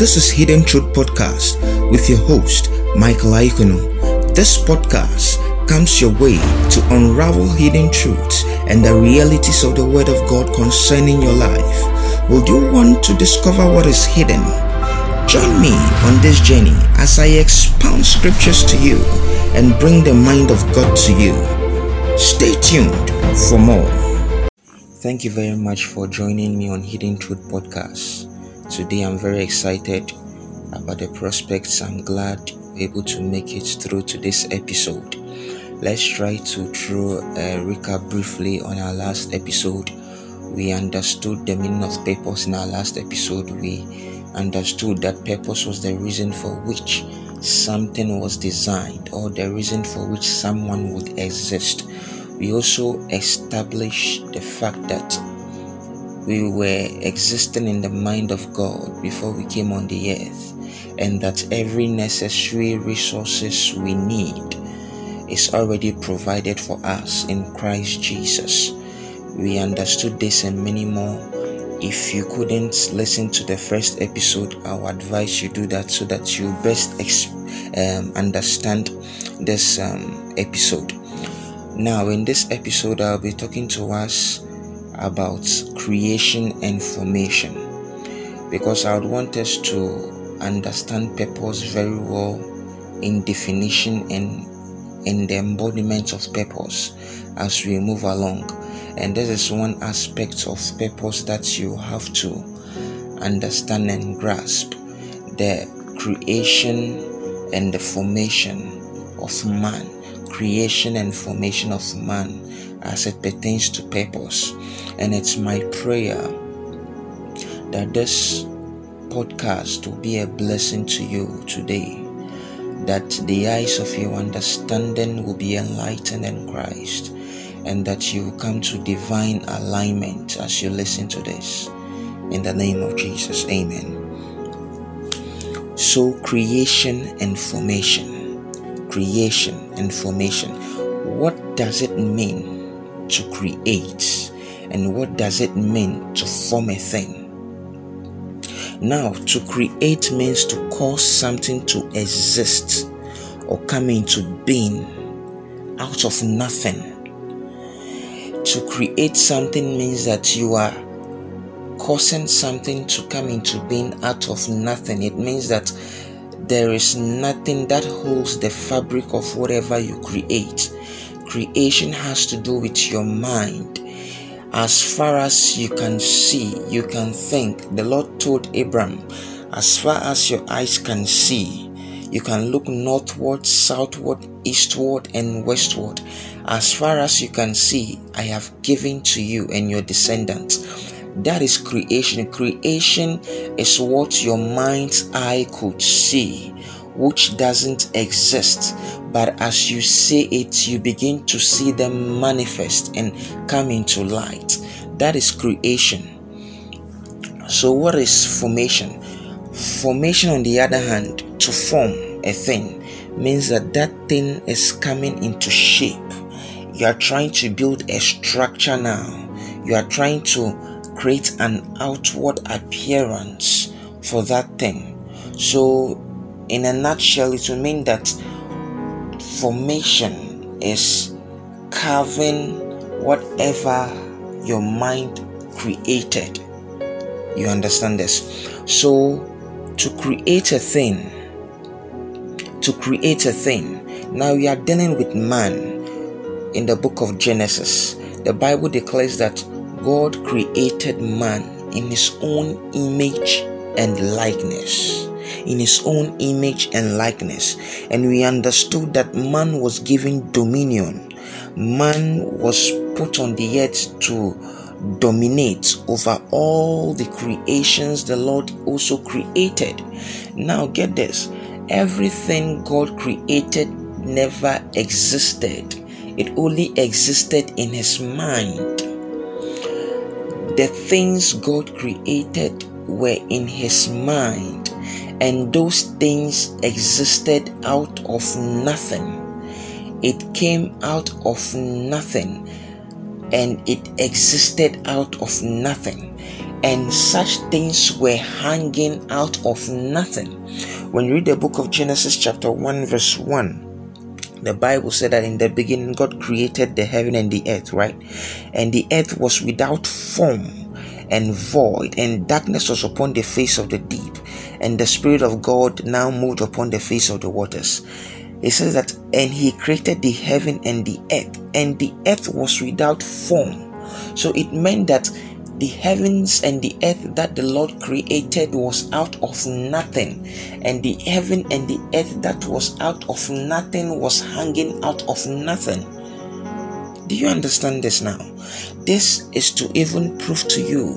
This is Hidden Truth Podcast with your host, Michael Aikono. This podcast comes your way to unravel hidden truths and the realities of the Word of God concerning your life. Would you want to discover what is hidden? Join me on this journey as I expound scriptures to you and bring the mind of God to you. Stay tuned for more. Thank you very much for joining me on Hidden Truth Podcast. Today I'm very excited about the prospects. I'm glad able to make it through to this episode. Let's try to throw a recap briefly on our last episode. We understood the meaning of purpose in our last episode. We understood that purpose was the reason for which something was designed or the reason for which someone would exist. We also established the fact that we were existing in the mind of God before we came on the earth, and that every necessary resources we need is already provided for us in Christ Jesus. We understood this and many more. If you couldn't listen to the first episode, I would advise you do that so that you best um, understand this um, episode. Now, in this episode, I'll be talking to us about creation and formation because I would want us to understand purpose very well in definition and in the embodiment of purpose as we move along. And this is one aspect of purpose that you have to understand and grasp the creation and the formation of man. Creation and formation of man as it pertains to purpose. And it's my prayer that this podcast will be a blessing to you today. That the eyes of your understanding will be enlightened in Christ, and that you will come to divine alignment as you listen to this. In the name of Jesus, amen. So, creation and formation. Creation and formation. What does it mean to create? And what does it mean to form a thing? Now, to create means to cause something to exist or come into being out of nothing. To create something means that you are causing something to come into being out of nothing. It means that there is nothing that holds the fabric of whatever you create. Creation has to do with your mind as far as you can see, you can think. The Lord told Abram, as far as your eyes can see, you can look northward, southward, eastward, and westward. As far as you can see, I have given to you and your descendants. That is creation. Creation is what your mind's eye could see, which doesn't exist but as you say it, you begin to see them manifest and come into light. That is creation. So, what is formation? Formation, on the other hand, to form a thing means that that thing is coming into shape. You are trying to build a structure now, you are trying to create an outward appearance for that thing. So, in a nutshell, it will mean that formation is carving whatever your mind created. You understand this? So, to create a thing, to create a thing, now we are dealing with man in the book of Genesis. The Bible declares that God created man in his own image and likeness in his own image and likeness. And we understood that man was given dominion. Man was put on the earth to dominate over all the creations the Lord also created. Now, get this everything God created never existed, it only existed in His mind. The things God created were in His mind and those things existed out of nothing. It came out of nothing and it existed out of nothing. and such things were hanging out of nothing. When you read the book of Genesis, chapter 1, verse 1, the Bible said that in the beginning God created the heaven and the earth, right? And the earth was without form and void, and darkness was upon the face of the deep, and the Spirit of God now moved upon the face of the waters. It says that, and He created the heaven and the earth, and the earth was without form. So it meant that the heavens and the earth that the Lord created was out of nothing, and the heaven and the earth that was out of nothing was hanging out of nothing. Do you understand this now? This is to even prove to you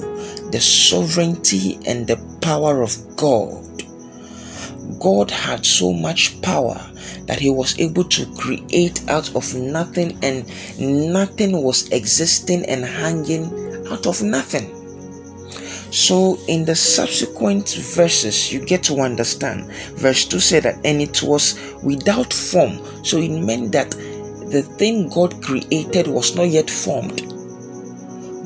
the sovereignty and the power of God. God had so much power that he was able to create out of nothing, and nothing was existing and hanging out of nothing. So, in the subsequent verses, you get to understand. Verse 2 said that, and it was without form. So, it meant that the thing God created was not yet formed.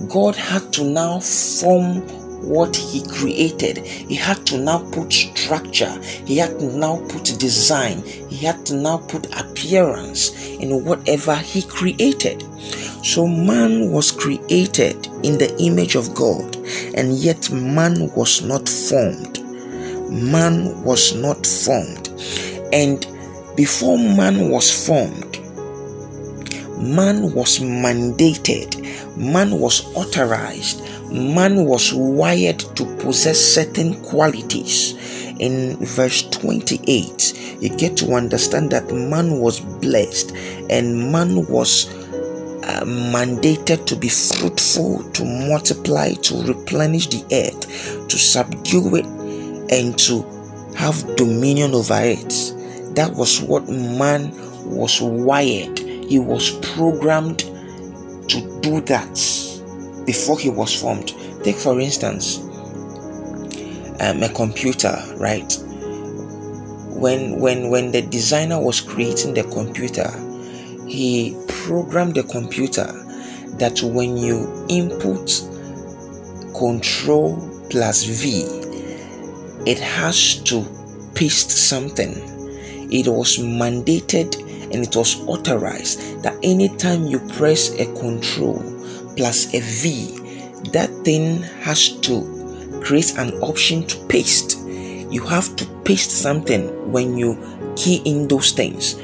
God had to now form what he created. He had to now put structure, he had to now put design, he had to now put appearance in whatever he created. So man was created in the image of God, and yet man was not formed. Man was not formed. And before man was formed, man was mandated, man was authorized, man was wired to possess certain qualities. In verse 28, you get to understand that man was blessed and man was uh, mandated to be fruitful, to multiply, to replenish the earth, to subdue it, and to have dominion over it. That was what man was wired. He was programmed to do that before he was formed. Take, for instance, um, a computer, right? When, when, when the designer was creating the computer, he programmed the computer that when you input control plus V, it has to paste something. It was mandated and it was authorized that anytime you press a control plus a V, that thing has to create an option to paste. You have to paste something when you key in those things.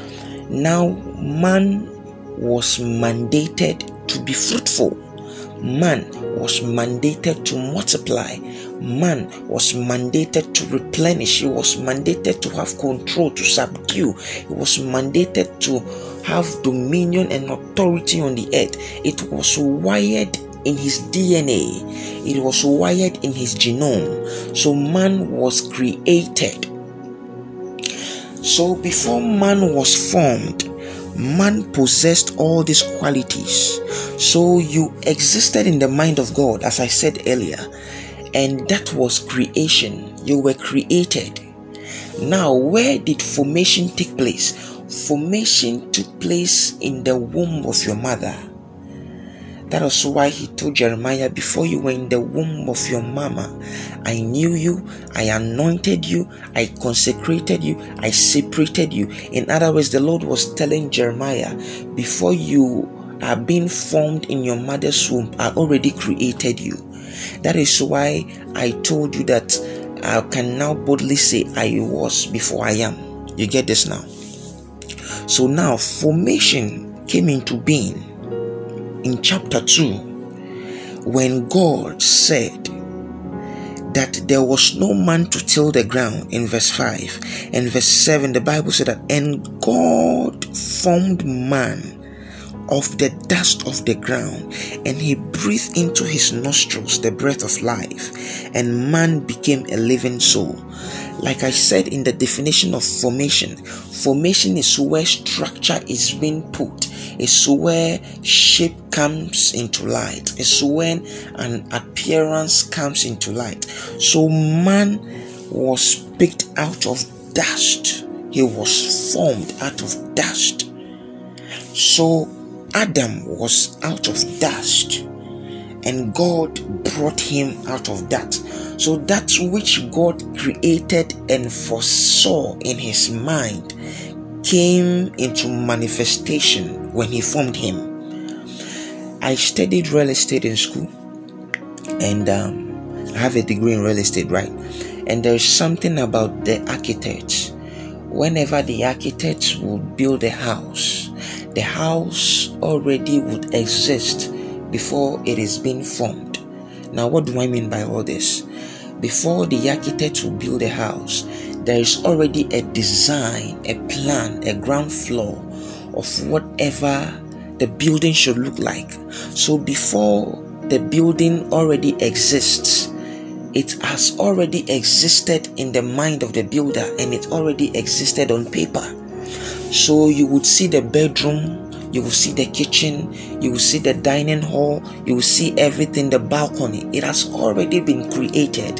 Now, man was mandated to be fruitful. Man was mandated to multiply. Man was mandated to replenish. He was mandated to have control, to subdue. He was mandated to have dominion and authority on the earth. It was wired in his DNA, it was wired in his genome. So man was created. So before man was formed, man possessed all these qualities. So you existed in the mind of God, as I said earlier, and that was creation. You were created. Now, where did formation take place? Formation took place in the womb of your mother. That was why he told Jeremiah, Before you were in the womb of your mama, I knew you, I anointed you, I consecrated you, I separated you. In other words, the Lord was telling Jeremiah, Before you are being formed in your mother's womb, I already created you. That is why I told you that I can now boldly say, I was before I am. You get this now? So now formation came into being in chapter 2 when God said that there was no man to till the ground in verse 5 and verse 7 the bible said that and god formed man of the dust of the ground and he breathed into his nostrils the breath of life and man became a living soul like i said in the definition of formation formation is where structure is being put is where shape comes into light. It's when an appearance comes into light. So man was picked out of dust. He was formed out of dust. So Adam was out of dust. and God brought him out of that. So that which God created and foresaw in his mind came into manifestation when he formed him. I studied real estate in school and um, I have a degree in real estate, right? And there's something about the architects. Whenever the architects would build a house, the house already would exist before it is being formed. Now, what do I mean by all this? Before the architect will build a house, there is already a design, a plan, a ground floor of whatever the building should look like. So, before the building already exists, it has already existed in the mind of the builder and it already existed on paper. So you would see the bedroom, you will see the kitchen, you will see the dining hall, you will see everything, the balcony. It has already been created.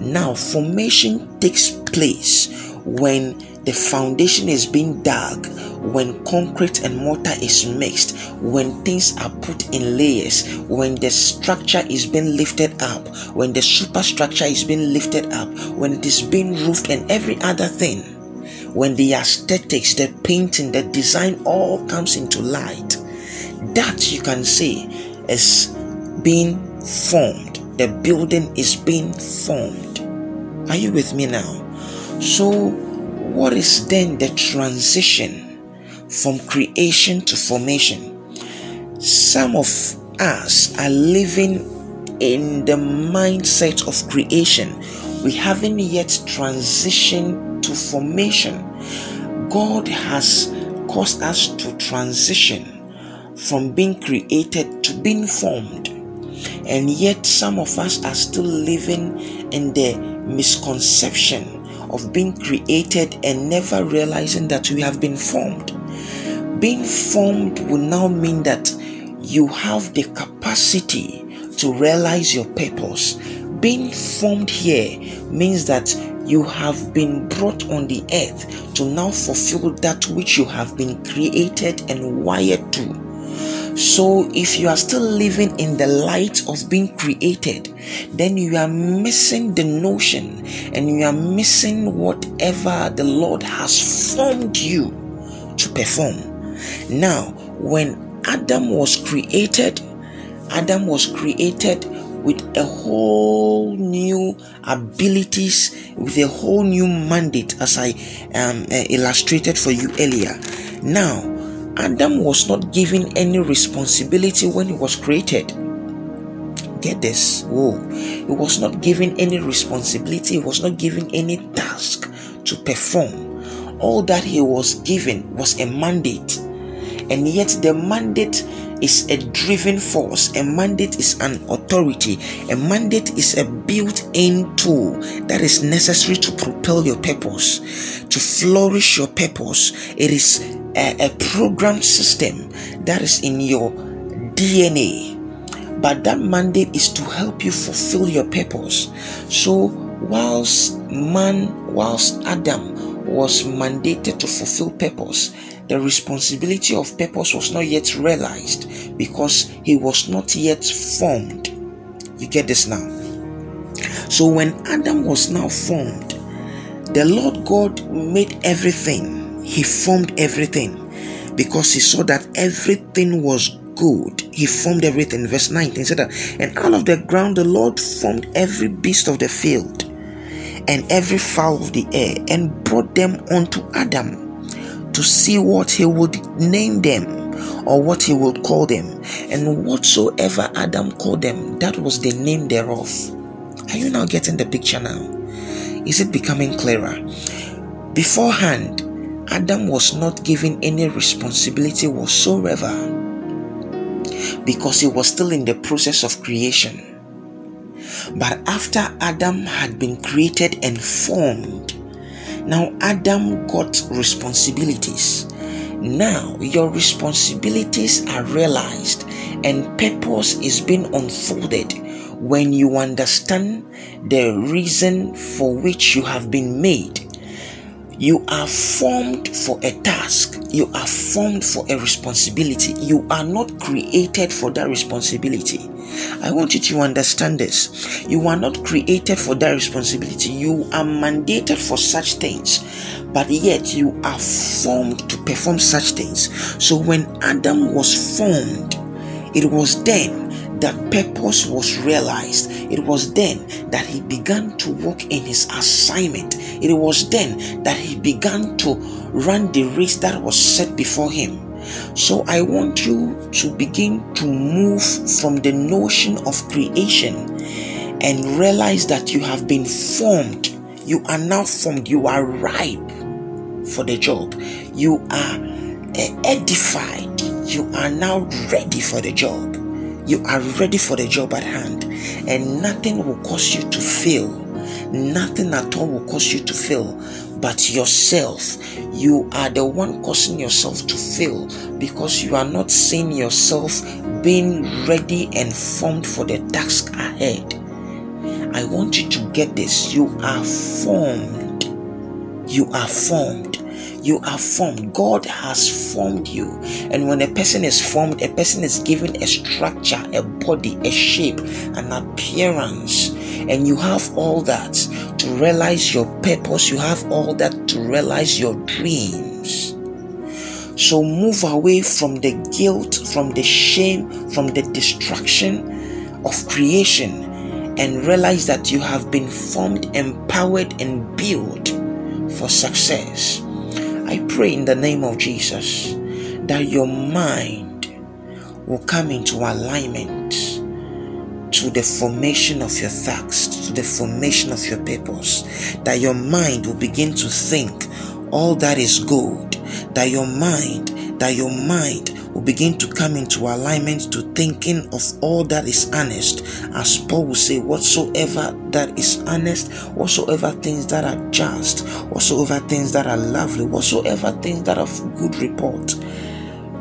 Now, formation takes place when the foundation is being dug, when concrete and mortar is mixed, when things are put in layers, when the structure is being lifted up, when the superstructure is being lifted up, when it is being roofed and every other thing, when the aesthetics, the painting, the design all comes into light, that you can see is being formed. The building is being formed. Are you with me now? So, what is then the transition from creation to formation? Some of us are living in the mindset of creation. We haven't yet transitioned to formation. God has caused us to transition from being created to being formed. And yet, some of us are still living in the misconception of being created and never realizing that we have been formed. Being formed will now mean that you have the capacity to realize your purpose. Being formed here means that you have been brought on the earth to now fulfill that which you have been created and wired to. So, if you are still living in the light of being created, then you are missing the notion and you are missing whatever the Lord has formed you to perform. Now, when Adam was created, Adam was created with a whole new abilities, with a whole new mandate, as I um, uh, illustrated for you earlier. Now, Adam was not given any responsibility when he was created. Get this. Whoa. He was not given any responsibility, he was not given any task to perform. All that he was given was a mandate. And yet, the mandate is a driven force. A mandate is an authority. A mandate is a built in tool that is necessary to propel your purpose, to flourish your purpose. It is a, a programmed system that is in your DNA. But that mandate is to help you fulfill your purpose. So, whilst man, whilst Adam was mandated to fulfill purpose, the responsibility of purpose was not yet realized because he was not yet formed. You get this now? So, when Adam was now formed, the Lord God made everything he formed everything because he saw that everything was good. He formed everything. Verse 19 said that, and out of the ground the Lord formed every beast of the field and every fowl of the air and brought them unto Adam to see what he would name them or what he would call them. And whatsoever Adam called them, that was the name thereof. Are you now getting the picture now? Is it becoming clearer? Beforehand, Adam was not given any responsibility whatsoever because he was still in the process of creation. But after Adam had been created and formed, now Adam got responsibilities. Now your responsibilities are realized and purpose is being unfolded when you understand the reason for which you have been made You are formed for a task. You are formed for a responsibility. You are not created for that responsibility. I want you to understand this. You are not created for that responsibility. You are mandated for such things, but yet you are formed to perform such things. So when Adam was formed, it was then that purpose was realized. It was then that he began to walk in his assignment. It was then that he began to run the race that was set before him. So I want you to begin to move from the notion of creation and realize that you have been formed. You are now formed. You are ripe for the job. You are edified. You are now ready for the job. You are ready for the job at hand, and nothing will cause you to fail. Nothing at all will cause you to fail but yourself. You are the one causing yourself to fail because you are not seeing yourself being ready and formed for the task ahead. I want you to get this. You are formed. You are formed you are formed. God has formed you. And when a person is formed, a person is given a structure, a body, a shape, an appearance. And you have all that to realize your purpose. You have all that to realize your dreams. So move away from the guilt, from the shame, from the destruction of creation and realize that you have been formed, empowered, and built for success. I pray in the name of Jesus that your mind will come into alignment to the formation of your thoughts, to the formation of your purpose, that your mind will begin to think all that is good, that your mind, that your mind will begin to come into alignment to thinking of all that is honest. As Paul will say, whatsoever that is honest, whatsoever things that are just, whatsoever things that are lovely, whatsoever things that are of good report.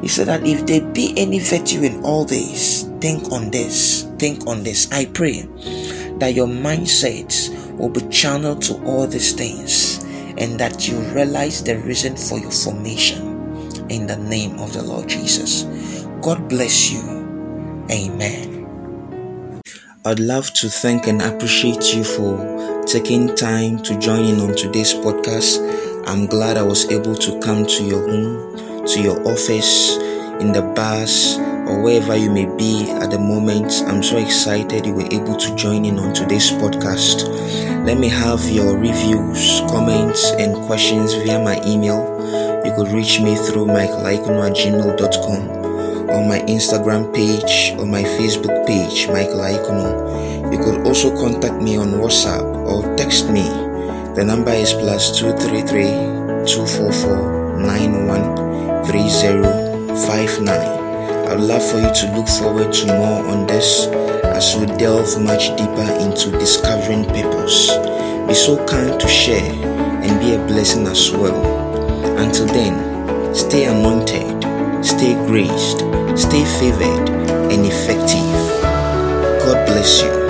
He said that if there be any virtue in all this, think on this, think on this. I pray that your mindsets will be channeled to all these things and that you realize the reason for your formation in the name of the Lord Jesus. God bless you. Amen. I'd love to thank and appreciate you for taking time to join in on today's podcast. I'm glad I was able to come to your home, to your office, in the bus, or wherever you may be at the moment. I'm so excited you were able to join in on today's podcast. Let me have your reviews, comments, and questions via my email you could reach me through michaelaikuno at gmail.com or my Instagram page or my Facebook page, michaelaikuno. You could also contact me on WhatsApp or text me. The number is plus 233 244 I'd love for you to look forward to more on this as we delve much deeper into discovering purpose. Be so kind to share and be a blessing as well. Until then, stay anointed, stay graced, stay favored, and effective. God bless you.